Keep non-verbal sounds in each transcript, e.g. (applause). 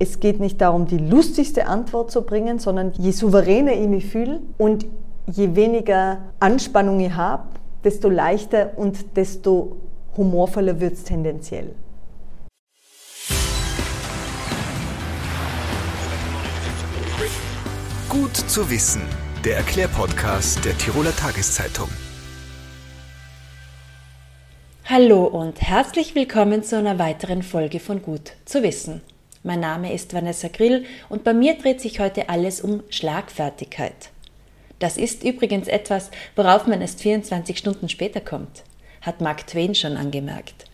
es geht nicht darum, die lustigste Antwort zu bringen, sondern je souveräner ich mich fühle und je weniger Anspannung ich habe, desto leichter und desto humorvoller wird es tendenziell. Gut zu wissen, der Erklärpodcast der Tiroler Tageszeitung. Hallo und herzlich willkommen zu einer weiteren Folge von Gut zu wissen. Mein Name ist Vanessa Grill und bei mir dreht sich heute alles um Schlagfertigkeit. Das ist übrigens etwas, worauf man erst 24 Stunden später kommt, hat Mark Twain schon angemerkt.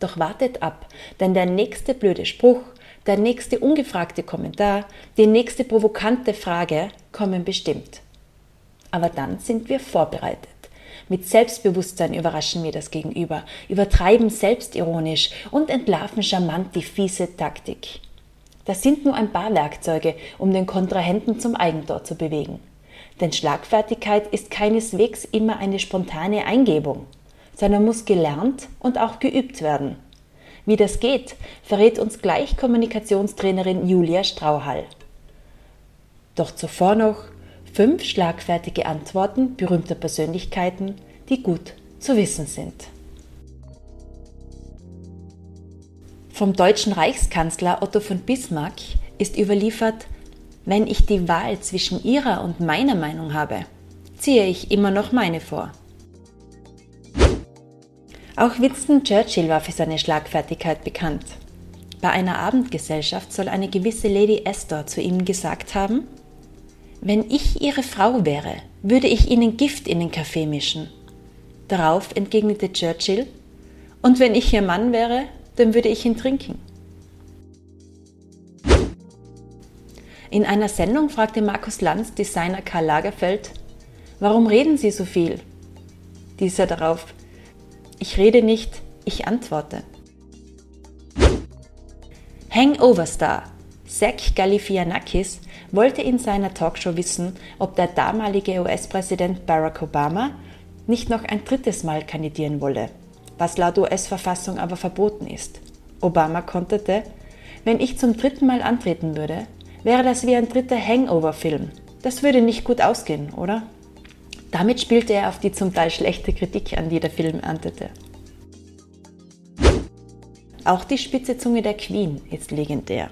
Doch wartet ab, denn der nächste blöde Spruch, der nächste ungefragte Kommentar, die nächste provokante Frage kommen bestimmt. Aber dann sind wir vorbereitet. Mit Selbstbewusstsein überraschen wir das Gegenüber, übertreiben selbstironisch und entlarven charmant die fiese Taktik. Das sind nur ein paar Werkzeuge, um den Kontrahenten zum Eigentor zu bewegen. Denn Schlagfertigkeit ist keineswegs immer eine spontane Eingebung, sondern muss gelernt und auch geübt werden. Wie das geht, verrät uns gleich Kommunikationstrainerin Julia Strauhall. Doch zuvor noch fünf schlagfertige Antworten berühmter Persönlichkeiten, die gut zu wissen sind. Vom deutschen Reichskanzler Otto von Bismarck ist überliefert, wenn ich die Wahl zwischen ihrer und meiner Meinung habe, ziehe ich immer noch meine vor. Auch Winston Churchill war für seine Schlagfertigkeit bekannt. Bei einer Abendgesellschaft soll eine gewisse Lady Astor zu ihm gesagt haben, wenn ich Ihre Frau wäre, würde ich Ihnen Gift in den Kaffee mischen. Darauf entgegnete Churchill, und wenn ich Ihr Mann wäre, dann würde ich ihn trinken. In einer Sendung fragte Markus Lanz Designer Karl Lagerfeld, warum reden Sie so viel? Dieser darauf, ich rede nicht, ich antworte. Hangover-Star Zach Galifianakis wollte in seiner Talkshow wissen, ob der damalige US-Präsident Barack Obama nicht noch ein drittes Mal kandidieren wolle was laut US-Verfassung aber verboten ist. Obama konterte, wenn ich zum dritten Mal antreten würde, wäre das wie ein dritter Hangover-Film. Das würde nicht gut ausgehen, oder? Damit spielte er auf die zum Teil schlechte Kritik an, die der Film erntete. Auch die spitze Zunge der Queen ist legendär.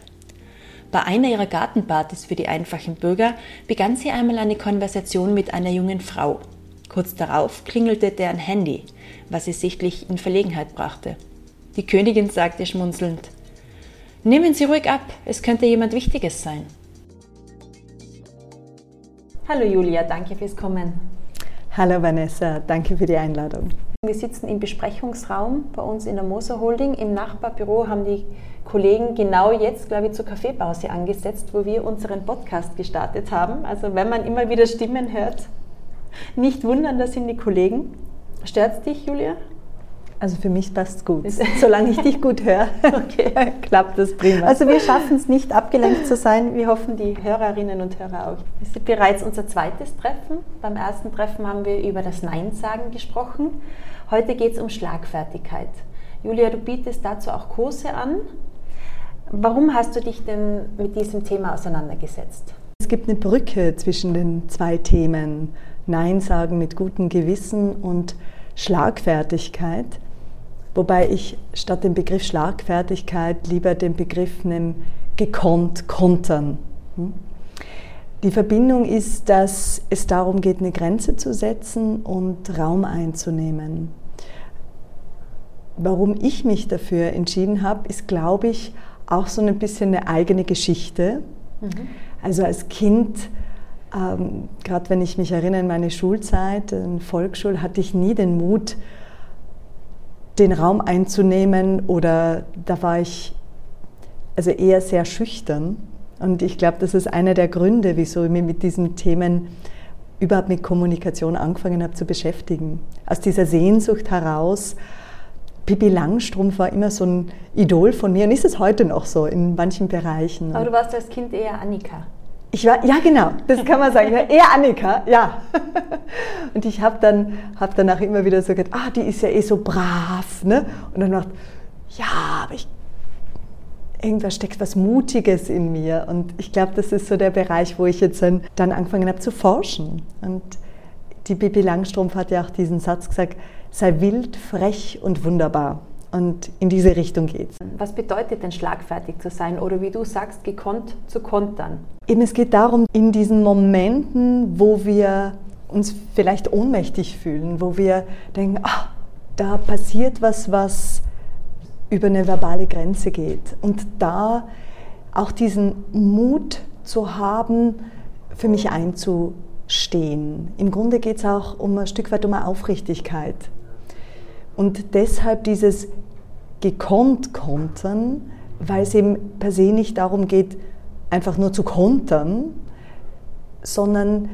Bei einer ihrer Gartenpartys für die einfachen Bürger begann sie einmal eine Konversation mit einer jungen Frau. Kurz darauf klingelte deren Handy was sie sichtlich in Verlegenheit brachte. Die Königin sagte schmunzelnd Nehmen Sie ruhig ab, es könnte jemand Wichtiges sein. Hallo Julia, danke fürs Kommen. Hallo Vanessa, danke für die Einladung. Wir sitzen im Besprechungsraum bei uns in der Moser Holding. Im Nachbarbüro haben die Kollegen genau jetzt, glaube ich, zur Kaffeepause angesetzt, wo wir unseren Podcast gestartet haben. Also wenn man immer wieder Stimmen hört, nicht wundern, das sind die Kollegen. Stört es dich, Julia? Also für mich passt es gut. (laughs) Solange ich dich gut höre, (laughs) okay. (laughs) klappt das prima. Also wir schaffen es nicht, abgelenkt zu sein. Wir hoffen, die Hörerinnen und Hörer auch. Es ist bereits unser zweites Treffen. Beim ersten Treffen haben wir über das Nein-Sagen gesprochen. Heute geht es um Schlagfertigkeit. Julia, du bietest dazu auch Kurse an. Warum hast du dich denn mit diesem Thema auseinandergesetzt? Es gibt eine Brücke zwischen den zwei Themen. Nein sagen mit gutem Gewissen und Schlagfertigkeit, wobei ich statt dem Begriff Schlagfertigkeit lieber den Begriff nehme gekonnt, kontern. Hm? Die Verbindung ist, dass es darum geht, eine Grenze zu setzen und Raum einzunehmen. Warum ich mich dafür entschieden habe, ist, glaube ich, auch so ein bisschen eine eigene Geschichte. Mhm. Also als Kind ähm, Gerade wenn ich mich erinnere an meine Schulzeit, in Volksschule, hatte ich nie den Mut, den Raum einzunehmen oder da war ich also eher sehr schüchtern. Und ich glaube, das ist einer der Gründe, wieso ich mich mit diesen Themen überhaupt mit Kommunikation angefangen habe zu beschäftigen. Aus dieser Sehnsucht heraus, Pippi Langstrumpf war immer so ein Idol von mir und ist es heute noch so in manchen Bereichen. Aber du warst als Kind eher Annika. Ich war, ja genau, das kann man sagen. (laughs) Eher Annika, ja. (laughs) Und ich habe dann, hab danach immer wieder so gedacht, ah, die ist ja eh so brav. Ne? Und dann dachte ja, aber ich, irgendwas steckt was Mutiges in mir. Und ich glaube, das ist so der Bereich, wo ich jetzt dann, dann angefangen habe zu forschen. Und die Bibi Langstrumpf hat ja auch diesen Satz gesagt, sei wild, frech und wunderbar. Und in diese Richtung geht's. Was bedeutet denn schlagfertig zu sein oder wie du sagst, gekonnt zu kontern? Eben, es geht darum, in diesen Momenten, wo wir uns vielleicht ohnmächtig fühlen, wo wir denken, ach, da passiert was, was über eine verbale Grenze geht. Und da auch diesen Mut zu haben, für mich einzustehen. Im Grunde geht es auch um ein Stück weit um eine Aufrichtigkeit. Und deshalb dieses gekonnt kontern, weil es eben per se nicht darum geht, einfach nur zu kontern, sondern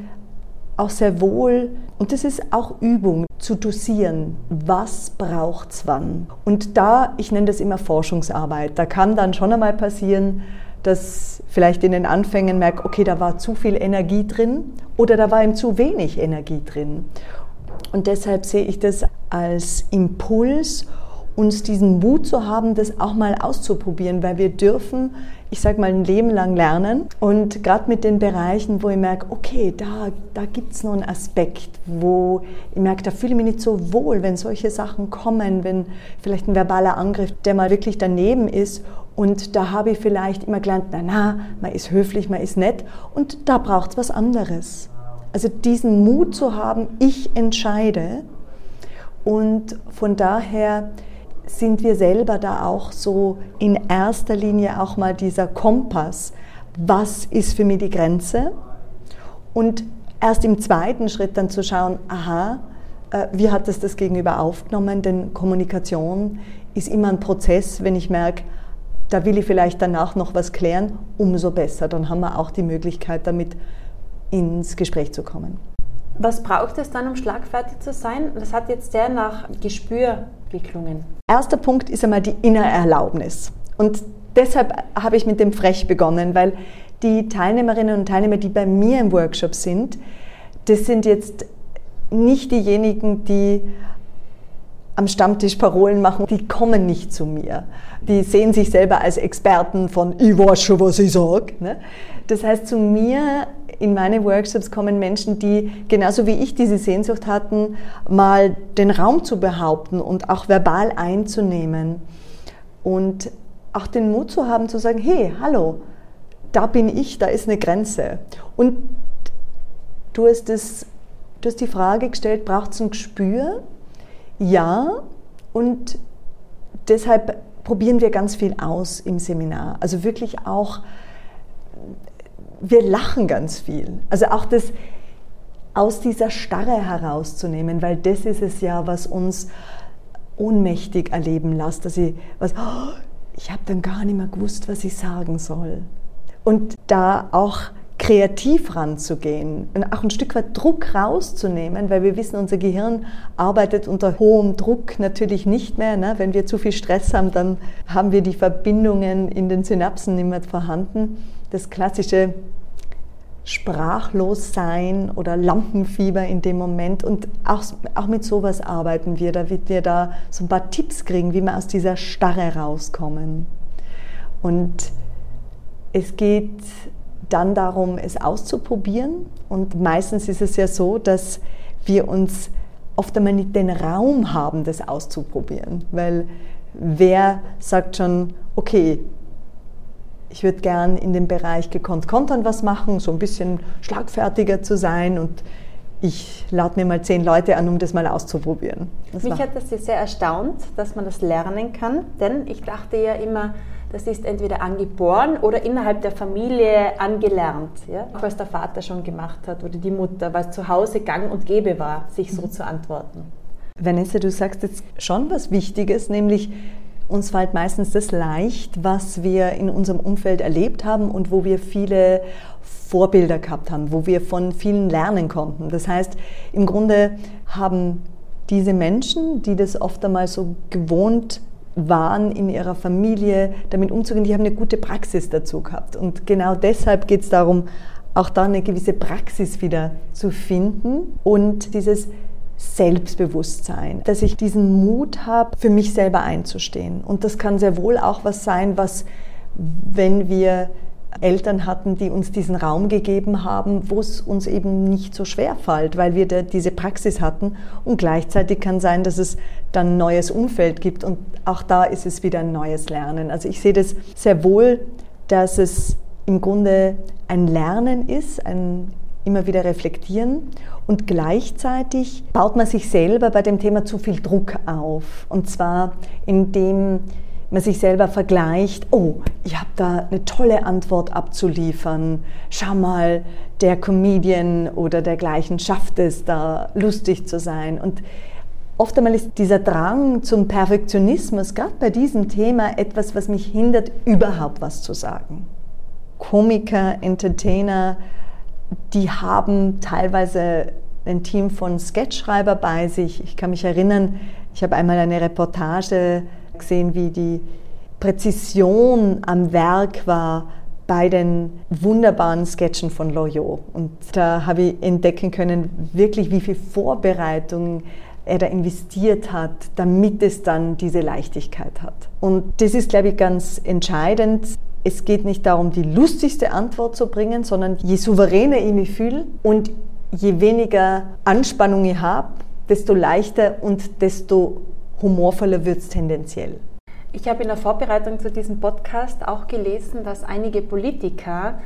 auch sehr wohl, und das ist auch Übung, zu dosieren, was braucht es wann. Und da, ich nenne das immer Forschungsarbeit, da kann dann schon einmal passieren, dass vielleicht in den Anfängen merkt, okay, da war zu viel Energie drin oder da war ihm zu wenig Energie drin. Und deshalb sehe ich das als Impuls, uns diesen Mut zu haben, das auch mal auszuprobieren, weil wir dürfen, ich sage mal, ein Leben lang lernen. Und gerade mit den Bereichen, wo ich merke, okay, da, da gibt es noch einen Aspekt, wo ich merke, da fühle ich mich nicht so wohl, wenn solche Sachen kommen, wenn vielleicht ein verbaler Angriff, der mal wirklich daneben ist. Und da habe ich vielleicht immer gelernt, na na, man ist höflich, man ist nett. Und da braucht es was anderes. Also diesen Mut zu haben, ich entscheide. Und von daher sind wir selber da auch so in erster Linie auch mal dieser Kompass. Was ist für mich die Grenze? Und erst im zweiten Schritt dann zu schauen, aha, äh, wie hat das das Gegenüber aufgenommen? Denn Kommunikation ist immer ein Prozess, wenn ich merke, da will ich vielleicht danach noch was klären, umso besser. Dann haben wir auch die Möglichkeit, damit ins Gespräch zu kommen. Was braucht es dann, um schlagfertig zu sein? Das hat jetzt sehr nach Gespür geklungen. Erster Punkt ist einmal die innere Erlaubnis. Und deshalb habe ich mit dem Frech begonnen, weil die Teilnehmerinnen und Teilnehmer, die bei mir im Workshop sind, das sind jetzt nicht diejenigen, die am Stammtisch Parolen machen, die kommen nicht zu mir. Die sehen sich selber als Experten von ich weiß schon, was ich sage. Ne? Das heißt, zu mir in meine Workshops kommen Menschen, die genauso wie ich diese Sehnsucht hatten, mal den Raum zu behaupten und auch verbal einzunehmen. Und auch den Mut zu haben zu sagen, hey, hallo, da bin ich, da ist eine Grenze. Und du hast, das, du hast die Frage gestellt, braucht es ein Gespür? Ja, und deshalb probieren wir ganz viel aus im Seminar. Also wirklich auch, wir lachen ganz viel. Also auch das aus dieser Starre herauszunehmen, weil das ist es ja, was uns ohnmächtig erleben lässt, dass ich was, oh, ich habe dann gar nicht mehr gewusst, was ich sagen soll. Und da auch kreativ ranzugehen und auch ein Stück weit Druck rauszunehmen, weil wir wissen, unser Gehirn arbeitet unter hohem Druck natürlich nicht mehr. Ne? Wenn wir zu viel Stress haben, dann haben wir die Verbindungen in den Synapsen nicht mehr vorhanden. Das klassische Sprachlossein oder Lampenfieber in dem Moment. Und auch, auch mit sowas arbeiten wir, damit wir da so ein paar Tipps kriegen, wie wir aus dieser Starre rauskommen. Und es geht dann darum, es auszuprobieren. Und meistens ist es ja so, dass wir uns oft einmal nicht den Raum haben, das auszuprobieren. Weil wer sagt schon, okay, ich würde gern in dem Bereich gekonnt kontern was machen, so ein bisschen schlagfertiger zu sein und ich lade mir mal zehn Leute an, um das mal auszuprobieren. Das Mich hat das sehr erstaunt, dass man das lernen kann, denn ich dachte ja immer, das ist entweder angeboren oder innerhalb der Familie angelernt, ja? was der Vater schon gemacht hat oder die Mutter, was zu Hause gang und gäbe war, sich so zu antworten. Vanessa, du sagst jetzt schon was Wichtiges, nämlich uns fällt meistens das leicht, was wir in unserem Umfeld erlebt haben und wo wir viele Vorbilder gehabt haben, wo wir von vielen lernen konnten. Das heißt, im Grunde haben diese Menschen, die das oft einmal so gewohnt waren, in ihrer Familie damit umzugehen, die haben eine gute Praxis dazu gehabt. Und genau deshalb geht es darum, auch da eine gewisse Praxis wieder zu finden und dieses Selbstbewusstsein, dass ich diesen Mut habe, für mich selber einzustehen. Und das kann sehr wohl auch was sein, was wenn wir Eltern hatten, die uns diesen Raum gegeben haben, wo es uns eben nicht so schwer fällt, weil wir diese Praxis hatten. Und gleichzeitig kann sein, dass es dann ein neues Umfeld gibt und auch da ist es wieder ein neues Lernen. Also ich sehe das sehr wohl, dass es im Grunde ein Lernen ist, ein immer wieder reflektieren und gleichzeitig baut man sich selber bei dem Thema zu viel Druck auf. Und zwar indem man sich selber vergleicht, oh, ich habe da eine tolle Antwort abzuliefern, schau mal, der Comedian oder dergleichen schafft es da lustig zu sein. Und oft einmal ist dieser Drang zum Perfektionismus gerade bei diesem Thema etwas, was mich hindert, überhaupt was zu sagen. Komiker, Entertainer, die haben teilweise ein Team von Sketchschreiber bei sich. Ich kann mich erinnern, ich habe einmal eine Reportage gesehen, wie die Präzision am Werk war bei den wunderbaren Sketchen von Loyot. Und da habe ich entdecken können, wirklich wie viel Vorbereitung er da investiert hat, damit es dann diese Leichtigkeit hat. Und das ist, glaube ich, ganz entscheidend. Es geht nicht darum, die lustigste Antwort zu bringen, sondern je souveräner ich mich fühle und je weniger Anspannung ich habe, desto leichter und desto humorvoller wird es tendenziell. Ich habe in der Vorbereitung zu diesem Podcast auch gelesen, dass einige Politiker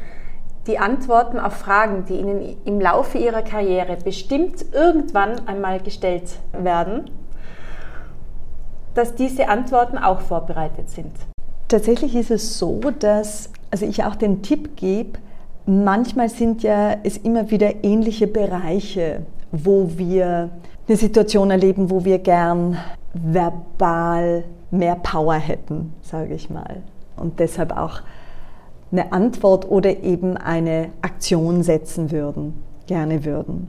die Antworten auf Fragen, die ihnen im Laufe ihrer Karriere bestimmt irgendwann einmal gestellt werden, dass diese Antworten auch vorbereitet sind. Tatsächlich ist es so, dass also ich auch den Tipp gebe, manchmal sind ja es immer wieder ähnliche Bereiche, wo wir eine Situation erleben, wo wir gern verbal mehr Power hätten, sage ich mal. Und deshalb auch eine Antwort oder eben eine Aktion setzen würden, gerne würden.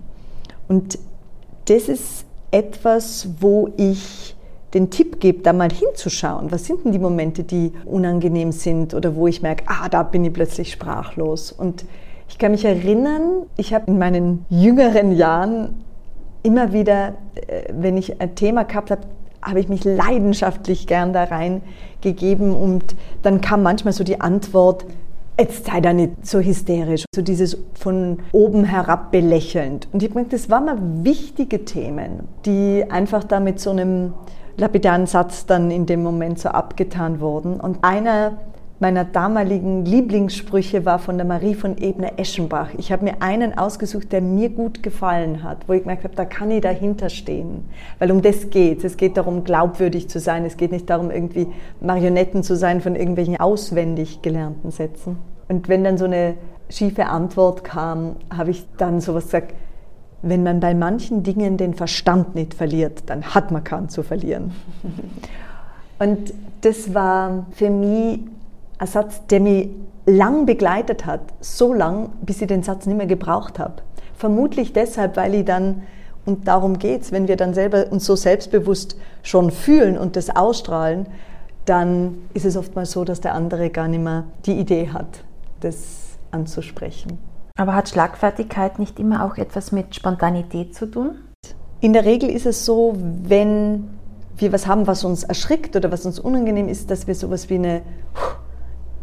Und das ist etwas, wo ich den Tipp gebe, da mal hinzuschauen. Was sind denn die Momente, die unangenehm sind oder wo ich merke, ah, da bin ich plötzlich sprachlos. Und ich kann mich erinnern, ich habe in meinen jüngeren Jahren immer wieder, äh, wenn ich ein Thema gehabt habe, habe ich mich leidenschaftlich gern da reingegeben und dann kam manchmal so die Antwort, jetzt sei da nicht so hysterisch, so dieses von oben herab belächelnd. Und ich denke, das waren mal wichtige Themen, die einfach da mit so einem lapidaren Satz dann in dem Moment so abgetan wurden. Und einer meiner damaligen Lieblingssprüche war von der Marie von Ebner-Eschenbach. Ich habe mir einen ausgesucht, der mir gut gefallen hat, wo ich gemerkt habe, da kann ich dahinter stehen. Weil um das geht es. geht darum, glaubwürdig zu sein. Es geht nicht darum, irgendwie Marionetten zu sein von irgendwelchen auswendig gelernten Sätzen. Und wenn dann so eine schiefe Antwort kam, habe ich dann sowas gesagt, wenn man bei manchen Dingen den Verstand nicht verliert, dann hat man keinen zu verlieren. Und das war für mich ein Satz, der mich lang begleitet hat, so lang, bis ich den Satz nicht mehr gebraucht habe. Vermutlich deshalb, weil ich dann, und darum geht es, wenn wir dann selber uns so selbstbewusst schon fühlen und das ausstrahlen, dann ist es oftmals so, dass der andere gar nicht mehr die Idee hat, das anzusprechen. Aber hat Schlagfertigkeit nicht immer auch etwas mit Spontanität zu tun? In der Regel ist es so, wenn wir was haben, was uns erschrickt oder was uns unangenehm ist, dass wir sowas wie eine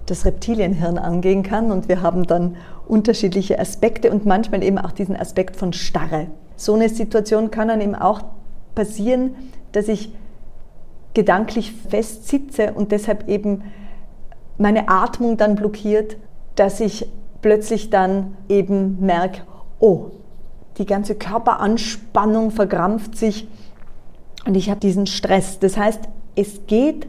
das Reptilienhirn angehen kann und wir haben dann unterschiedliche Aspekte und manchmal eben auch diesen Aspekt von Starre. So eine Situation kann dann eben auch passieren, dass ich gedanklich fest sitze und deshalb eben meine Atmung dann blockiert, dass ich plötzlich dann eben merke, oh, die ganze Körperanspannung verkrampft sich und ich habe diesen Stress. Das heißt, es geht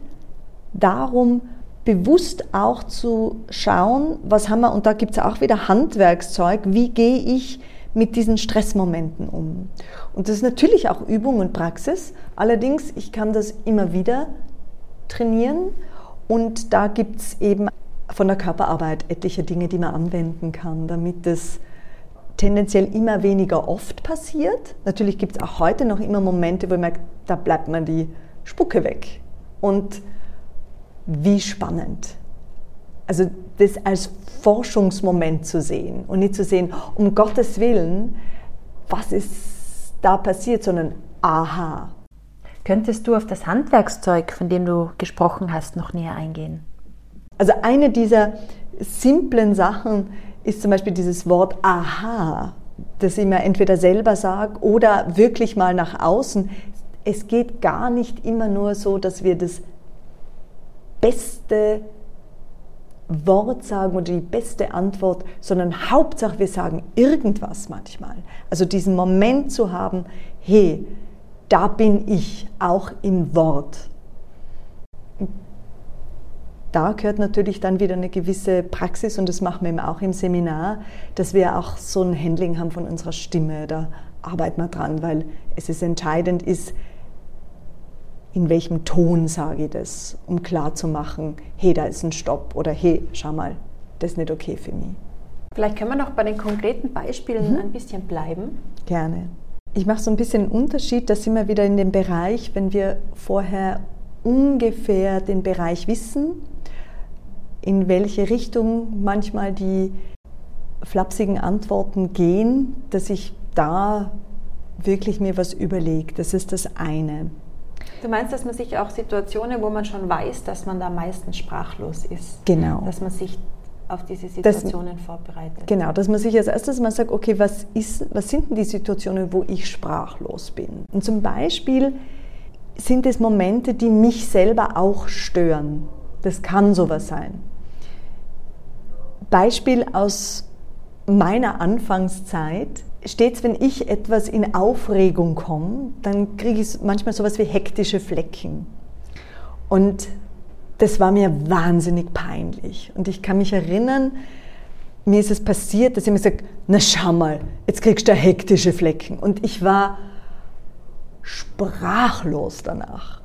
darum, bewusst auch zu schauen, was haben wir, und da gibt es auch wieder Handwerkszeug, wie gehe ich mit diesen Stressmomenten um. Und das ist natürlich auch Übung und Praxis, allerdings, ich kann das immer wieder trainieren und da gibt es eben von der Körperarbeit etliche Dinge, die man anwenden kann, damit es tendenziell immer weniger oft passiert. Natürlich gibt es auch heute noch immer Momente, wo man merkt, da bleibt man die Spucke weg. Und wie spannend. Also das als Forschungsmoment zu sehen und nicht zu sehen, um Gottes Willen, was ist da passiert, sondern aha. Könntest du auf das Handwerkszeug, von dem du gesprochen hast, noch näher eingehen? Also eine dieser simplen Sachen ist zum Beispiel dieses Wort Aha, das ich mir entweder selber sage oder wirklich mal nach außen. Es geht gar nicht immer nur so, dass wir das beste Wort sagen oder die beste Antwort, sondern Hauptsache wir sagen irgendwas manchmal. Also diesen Moment zu haben, hey, da bin ich auch im Wort. Da gehört natürlich dann wieder eine gewisse Praxis und das machen wir eben auch im Seminar, dass wir auch so ein Handling haben von unserer Stimme. Da arbeiten wir dran, weil es ist entscheidend ist, in welchem Ton sage ich das, um klarzumachen, hey, da ist ein Stopp oder hey, schau mal, das ist nicht okay für mich. Vielleicht können wir noch bei den konkreten Beispielen mhm. ein bisschen bleiben. Gerne. Ich mache so ein bisschen einen Unterschied, da sind wir wieder in dem Bereich, wenn wir vorher ungefähr den Bereich wissen, in welche Richtung manchmal die flapsigen Antworten gehen, dass ich da wirklich mir was überlege. Das ist das eine. Du meinst, dass man sich auch Situationen, wo man schon weiß, dass man da meistens sprachlos ist, genau. dass man sich auf diese Situationen das, vorbereitet. Genau, dass man sich als erstes mal sagt, okay, was, ist, was sind denn die Situationen, wo ich sprachlos bin? Und zum Beispiel sind es Momente, die mich selber auch stören. Das kann sowas sein. Beispiel aus meiner Anfangszeit stets, wenn ich etwas in Aufregung komme, dann kriege ich manchmal sowas wie hektische Flecken. Und das war mir wahnsinnig peinlich. Und ich kann mich erinnern, mir ist es passiert, dass ich mir sage, na schau mal, jetzt kriegst du hektische Flecken. Und ich war sprachlos danach,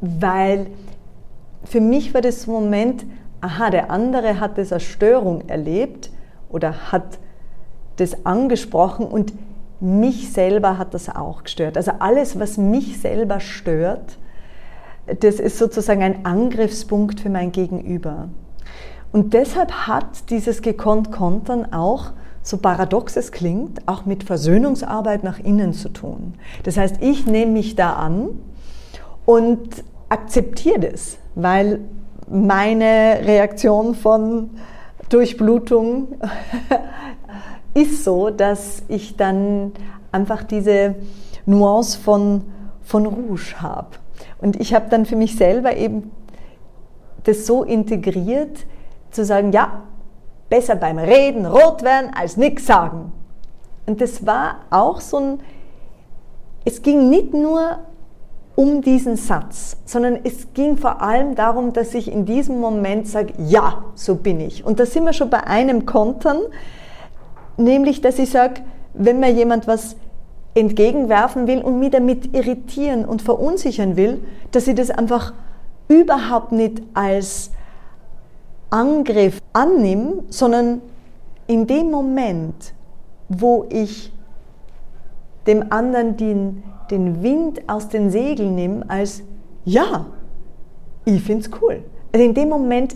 weil für mich war das Moment, aha, der andere hat das als Störung erlebt oder hat das angesprochen und mich selber hat das auch gestört. Also alles, was mich selber stört, das ist sozusagen ein Angriffspunkt für mein Gegenüber. Und deshalb hat dieses gekonnt Kontern auch, so paradox es klingt, auch mit Versöhnungsarbeit nach innen zu tun. Das heißt, ich nehme mich da an und akzeptiere das, weil meine Reaktion von Durchblutung (laughs) ist so, dass ich dann einfach diese Nuance von, von Rouge habe. Und ich habe dann für mich selber eben das so integriert, zu sagen, ja, besser beim Reden rot werden als nichts sagen. Und das war auch so ein, es ging nicht nur um diesen Satz, sondern es ging vor allem darum, dass ich in diesem Moment sage, ja, so bin ich. Und da sind wir schon bei einem Kontern, Nämlich, dass ich sage, wenn mir jemand was entgegenwerfen will und mich damit irritieren und verunsichern will, dass ich das einfach überhaupt nicht als Angriff annehme, sondern in dem Moment, wo ich dem anderen den, den Wind aus den Segeln nehme, als ja, ich finde es cool. Also in dem Moment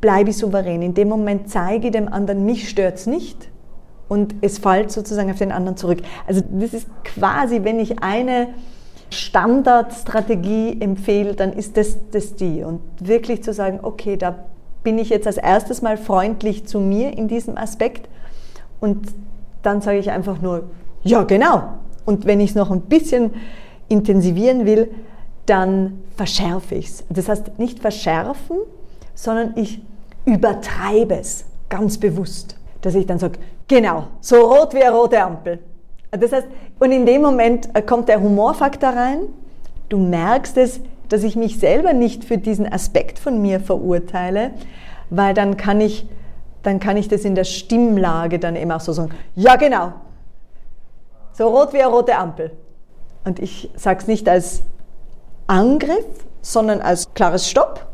bleibe ich souverän. In dem Moment zeige ich dem anderen, mich stört es nicht und es fällt sozusagen auf den anderen zurück. Also das ist quasi, wenn ich eine Standardstrategie empfehle, dann ist das, das die. Und wirklich zu sagen, okay, da bin ich jetzt als erstes mal freundlich zu mir in diesem Aspekt und dann sage ich einfach nur, ja genau. Und wenn ich es noch ein bisschen intensivieren will, dann verschärfe ich es. Das heißt nicht verschärfen, sondern ich übertreibe es ganz bewusst, dass ich dann sage, genau, so rot wie eine rote Ampel. Das heißt, und in dem Moment äh, kommt der Humorfaktor rein. Du merkst es, dass ich mich selber nicht für diesen Aspekt von mir verurteile, weil dann kann ich, dann kann ich das in der Stimmlage dann eben auch so sagen, ja genau, so rot wie eine rote Ampel. Und ich sage es nicht als Angriff, sondern als klares Stopp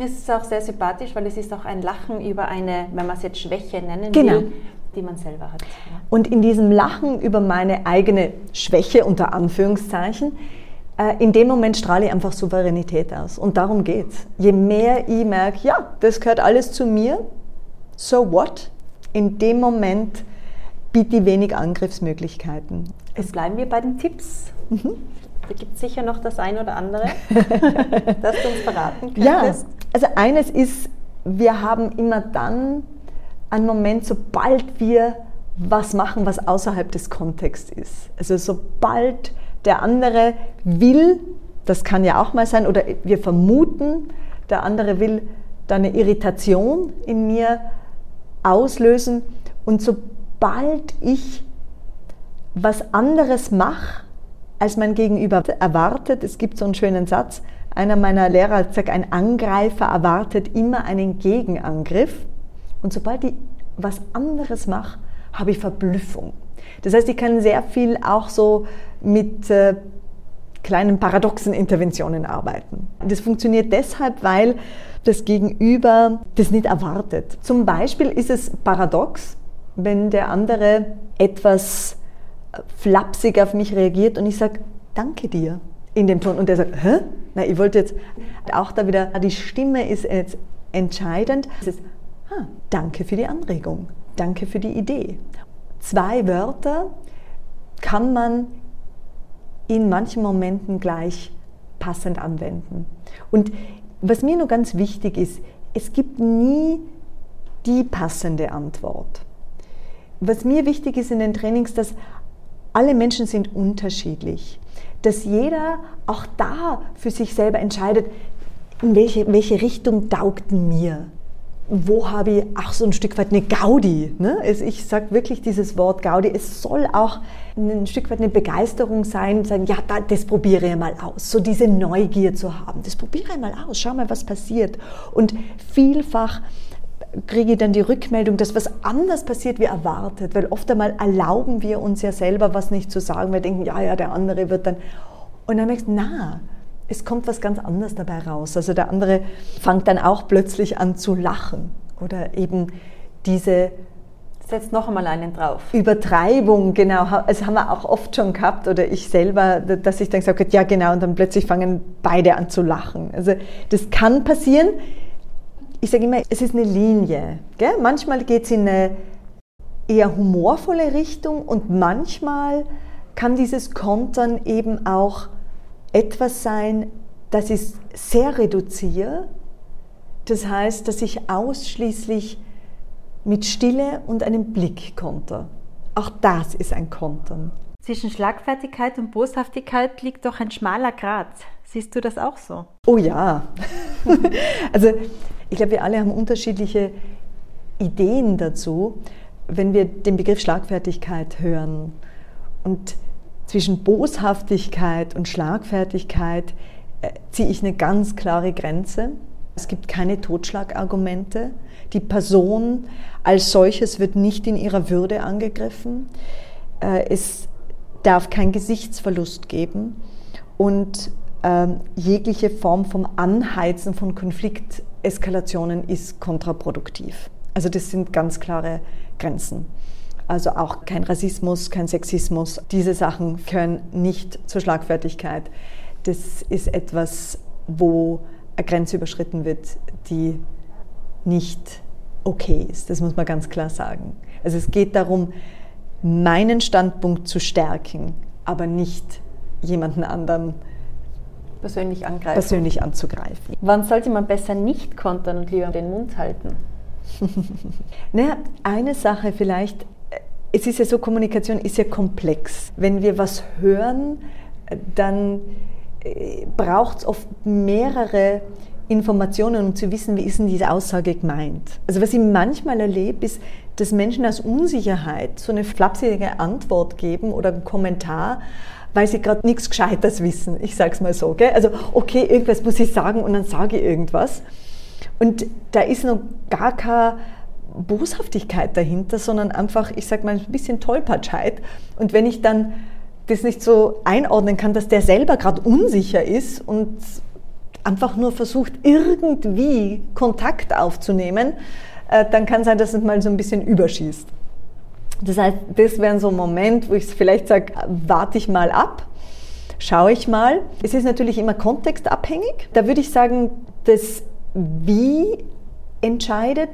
es ist auch sehr sympathisch, weil es ist auch ein Lachen über eine, wenn man es jetzt Schwäche nennen genau. will, die man selber hat. Und in diesem Lachen über meine eigene Schwäche unter Anführungszeichen, äh, in dem Moment strahle ich einfach Souveränität aus. Und darum geht's. Je mehr ich merke, ja, das gehört alles zu mir, so what? In dem Moment biete ich wenig Angriffsmöglichkeiten. Jetzt bleiben wir bei den Tipps. Mhm. Da gibt es sicher noch das ein oder andere, (laughs) das du uns verraten könntest. Ja, Also eines ist, wir haben immer dann einen Moment, sobald wir was machen, was außerhalb des Kontexts ist. Also sobald der andere will, das kann ja auch mal sein, oder wir vermuten, der andere will da eine Irritation in mir auslösen. Und sobald ich was anderes mache, als mein Gegenüber erwartet, es gibt so einen schönen Satz, einer meiner Lehrer gesagt, ein Angreifer erwartet immer einen Gegenangriff. Und sobald ich was anderes mache, habe ich Verblüffung. Das heißt, ich kann sehr viel auch so mit äh, kleinen paradoxen Interventionen arbeiten. Das funktioniert deshalb, weil das Gegenüber das nicht erwartet. Zum Beispiel ist es paradox, wenn der andere etwas flapsig auf mich reagiert und ich sage, danke dir in dem Ton. Und der sagt, hä? Na, ich wollte jetzt auch da wieder, die Stimme ist jetzt entscheidend. Es ist, ah, danke für die Anregung, danke für die Idee. Zwei Wörter kann man in manchen Momenten gleich passend anwenden. Und was mir nur ganz wichtig ist, es gibt nie die passende Antwort. Was mir wichtig ist in den Trainings, dass alle Menschen sind unterschiedlich, dass jeder auch da für sich selber entscheidet, in welche, welche Richtung taugt mir wo habe ich auch so ein Stück weit eine Gaudi. Ne? Ich sage wirklich dieses Wort Gaudi. Es soll auch ein Stück weit eine Begeisterung sein, sagen, ja, das probiere ich mal aus. So diese Neugier zu haben. Das probiere ich mal aus. Schau mal, was passiert. Und vielfach kriege ich dann die Rückmeldung, dass was anders passiert wie erwartet. Weil oft einmal erlauben wir uns ja selber was nicht zu sagen. Wir denken, ja, ja, der andere wird dann. Und dann merkst du, na, es kommt was ganz anderes dabei raus. Also der andere fängt dann auch plötzlich an zu lachen oder eben diese Setzt noch einmal einen drauf. Übertreibung, genau. Das haben wir auch oft schon gehabt oder ich selber, dass ich dann gesagt habe, ja genau, und dann plötzlich fangen beide an zu lachen. Also das kann passieren. Ich sage immer, es ist eine Linie. Gell? Manchmal geht es in eine eher humorvolle Richtung und manchmal kann dieses Kontern eben auch etwas sein, das ich sehr reduziere. Das heißt, dass ich ausschließlich mit Stille und einem Blick konter. Auch das ist ein Kontern. Zwischen Schlagfertigkeit und Boshaftigkeit liegt doch ein schmaler Grat. Siehst du das auch so? Oh ja. (laughs) also ich glaube, wir alle haben unterschiedliche Ideen dazu, wenn wir den Begriff Schlagfertigkeit hören. Und zwischen Boshaftigkeit und Schlagfertigkeit äh, ziehe ich eine ganz klare Grenze. Es gibt keine Totschlagargumente. Die Person als solches wird nicht in ihrer Würde angegriffen. Äh, es darf kein Gesichtsverlust geben und ähm, jegliche Form vom Anheizen von Konflikteskalationen ist kontraproduktiv. Also das sind ganz klare Grenzen. Also auch kein Rassismus, kein Sexismus. Diese Sachen gehören nicht zur Schlagfertigkeit. Das ist etwas, wo eine Grenze überschritten wird, die nicht okay ist. Das muss man ganz klar sagen. Also es geht darum, meinen Standpunkt zu stärken, aber nicht jemanden anderen persönlich, angreifen. persönlich anzugreifen. Wann sollte man besser nicht kontern und lieber den Mund halten? (laughs) naja, eine Sache vielleicht es ist ja so, Kommunikation ist ja komplex. Wenn wir was hören, dann äh, braucht es oft mehrere Informationen, um zu wissen, wie ist denn diese Aussage gemeint. Also was ich manchmal erlebe, ist, dass Menschen aus Unsicherheit so eine flapsige Antwort geben oder einen Kommentar, weil sie gerade nichts Gescheites wissen. Ich sage es mal so. Gell? Also okay, irgendwas muss ich sagen und dann sage ich irgendwas. Und da ist noch gar kein Boshaftigkeit dahinter, sondern einfach, ich sage mal, ein bisschen Tollpatschheit. Und wenn ich dann das nicht so einordnen kann, dass der selber gerade unsicher ist und einfach nur versucht, irgendwie Kontakt aufzunehmen, äh, dann kann sein, dass es mal so ein bisschen überschießt. Das heißt, das wäre so ein Moment, wo ich vielleicht sage, warte ich mal ab, schaue ich mal. Es ist natürlich immer kontextabhängig. Da würde ich sagen, das Wie entscheidet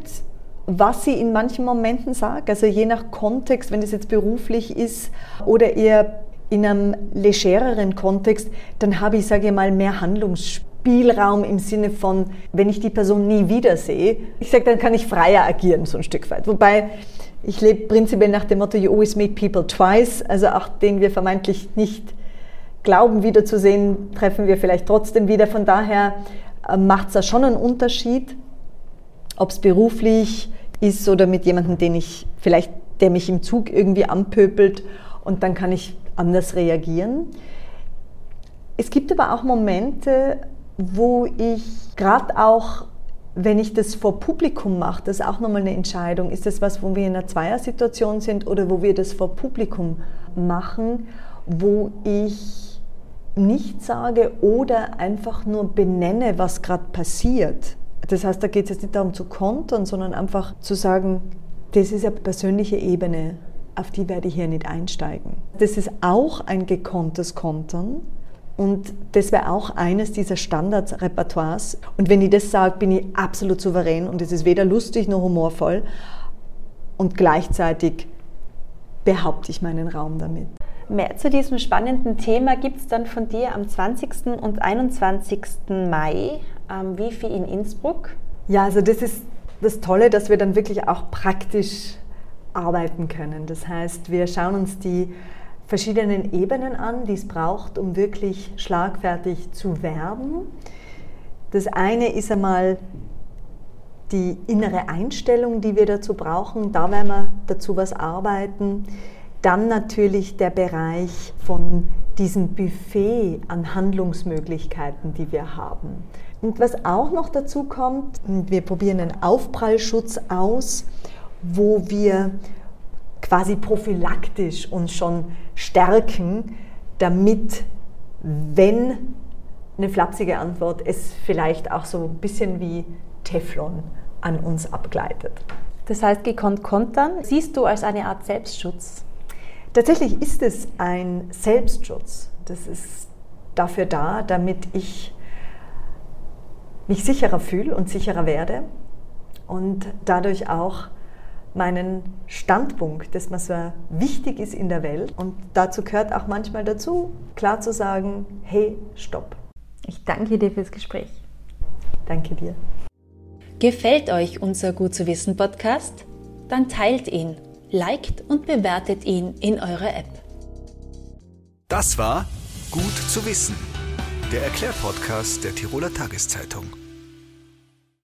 was sie in manchen Momenten sagt. Also je nach Kontext, wenn es jetzt beruflich ist oder eher in einem legereren Kontext, dann habe ich, sage ich mal, mehr Handlungsspielraum Spielraum im Sinne von, wenn ich die Person nie wiedersehe, ich sage, dann kann ich freier agieren, so ein Stück weit. Wobei ich lebe prinzipiell nach dem Motto, you always meet people twice, also auch den wir vermeintlich nicht glauben wiederzusehen, treffen wir vielleicht trotzdem wieder. Von daher äh, macht es da schon einen Unterschied, ob es beruflich ist oder mit jemandem, den ich vielleicht, der mich im Zug irgendwie anpöpelt und dann kann ich anders reagieren. Es gibt aber auch Momente, wo ich gerade auch, wenn ich das vor Publikum mache, das ist auch nochmal eine Entscheidung. Ist das was, wo wir in einer Zweiersituation sind oder wo wir das vor Publikum machen, wo ich nicht sage oder einfach nur benenne, was gerade passiert. Das heißt, da geht es jetzt nicht darum zu kontern, sondern einfach zu sagen, das ist eine persönliche Ebene, auf die werde ich hier nicht einsteigen. Das ist auch ein gekonntes Kontern, und das wäre auch eines dieser Standardrepertoires. Und wenn ich das sage, bin ich absolut souverän und es ist weder lustig noch humorvoll. Und gleichzeitig behaupte ich meinen Raum damit. Mehr zu diesem spannenden Thema gibt es dann von dir am 20. und 21. Mai am Wifi in Innsbruck. Ja, also das ist das Tolle, dass wir dann wirklich auch praktisch arbeiten können. Das heißt, wir schauen uns die verschiedenen Ebenen an, die es braucht, um wirklich schlagfertig zu werben. Das eine ist einmal die innere Einstellung, die wir dazu brauchen. Da werden wir dazu was arbeiten. Dann natürlich der Bereich von diesem Buffet an Handlungsmöglichkeiten, die wir haben. Und was auch noch dazu kommt, wir probieren einen Aufprallschutz aus, wo wir quasi prophylaktisch uns schon stärken, damit, wenn eine flapsige Antwort es vielleicht auch so ein bisschen wie Teflon an uns abgleitet. Das heißt, gekonnt kontern siehst du als eine Art Selbstschutz? Tatsächlich ist es ein Selbstschutz. Das ist dafür da, damit ich mich sicherer fühle und sicherer werde und dadurch auch meinen Standpunkt, das mir so wichtig ist in der Welt. Und dazu gehört auch manchmal dazu, klar zu sagen, hey, stopp. Ich danke dir fürs Gespräch. Danke dir. Gefällt euch unser Gut zu wissen Podcast? Dann teilt ihn, liked und bewertet ihn in eurer App. Das war Gut zu wissen, der Erklärpodcast der Tiroler Tageszeitung.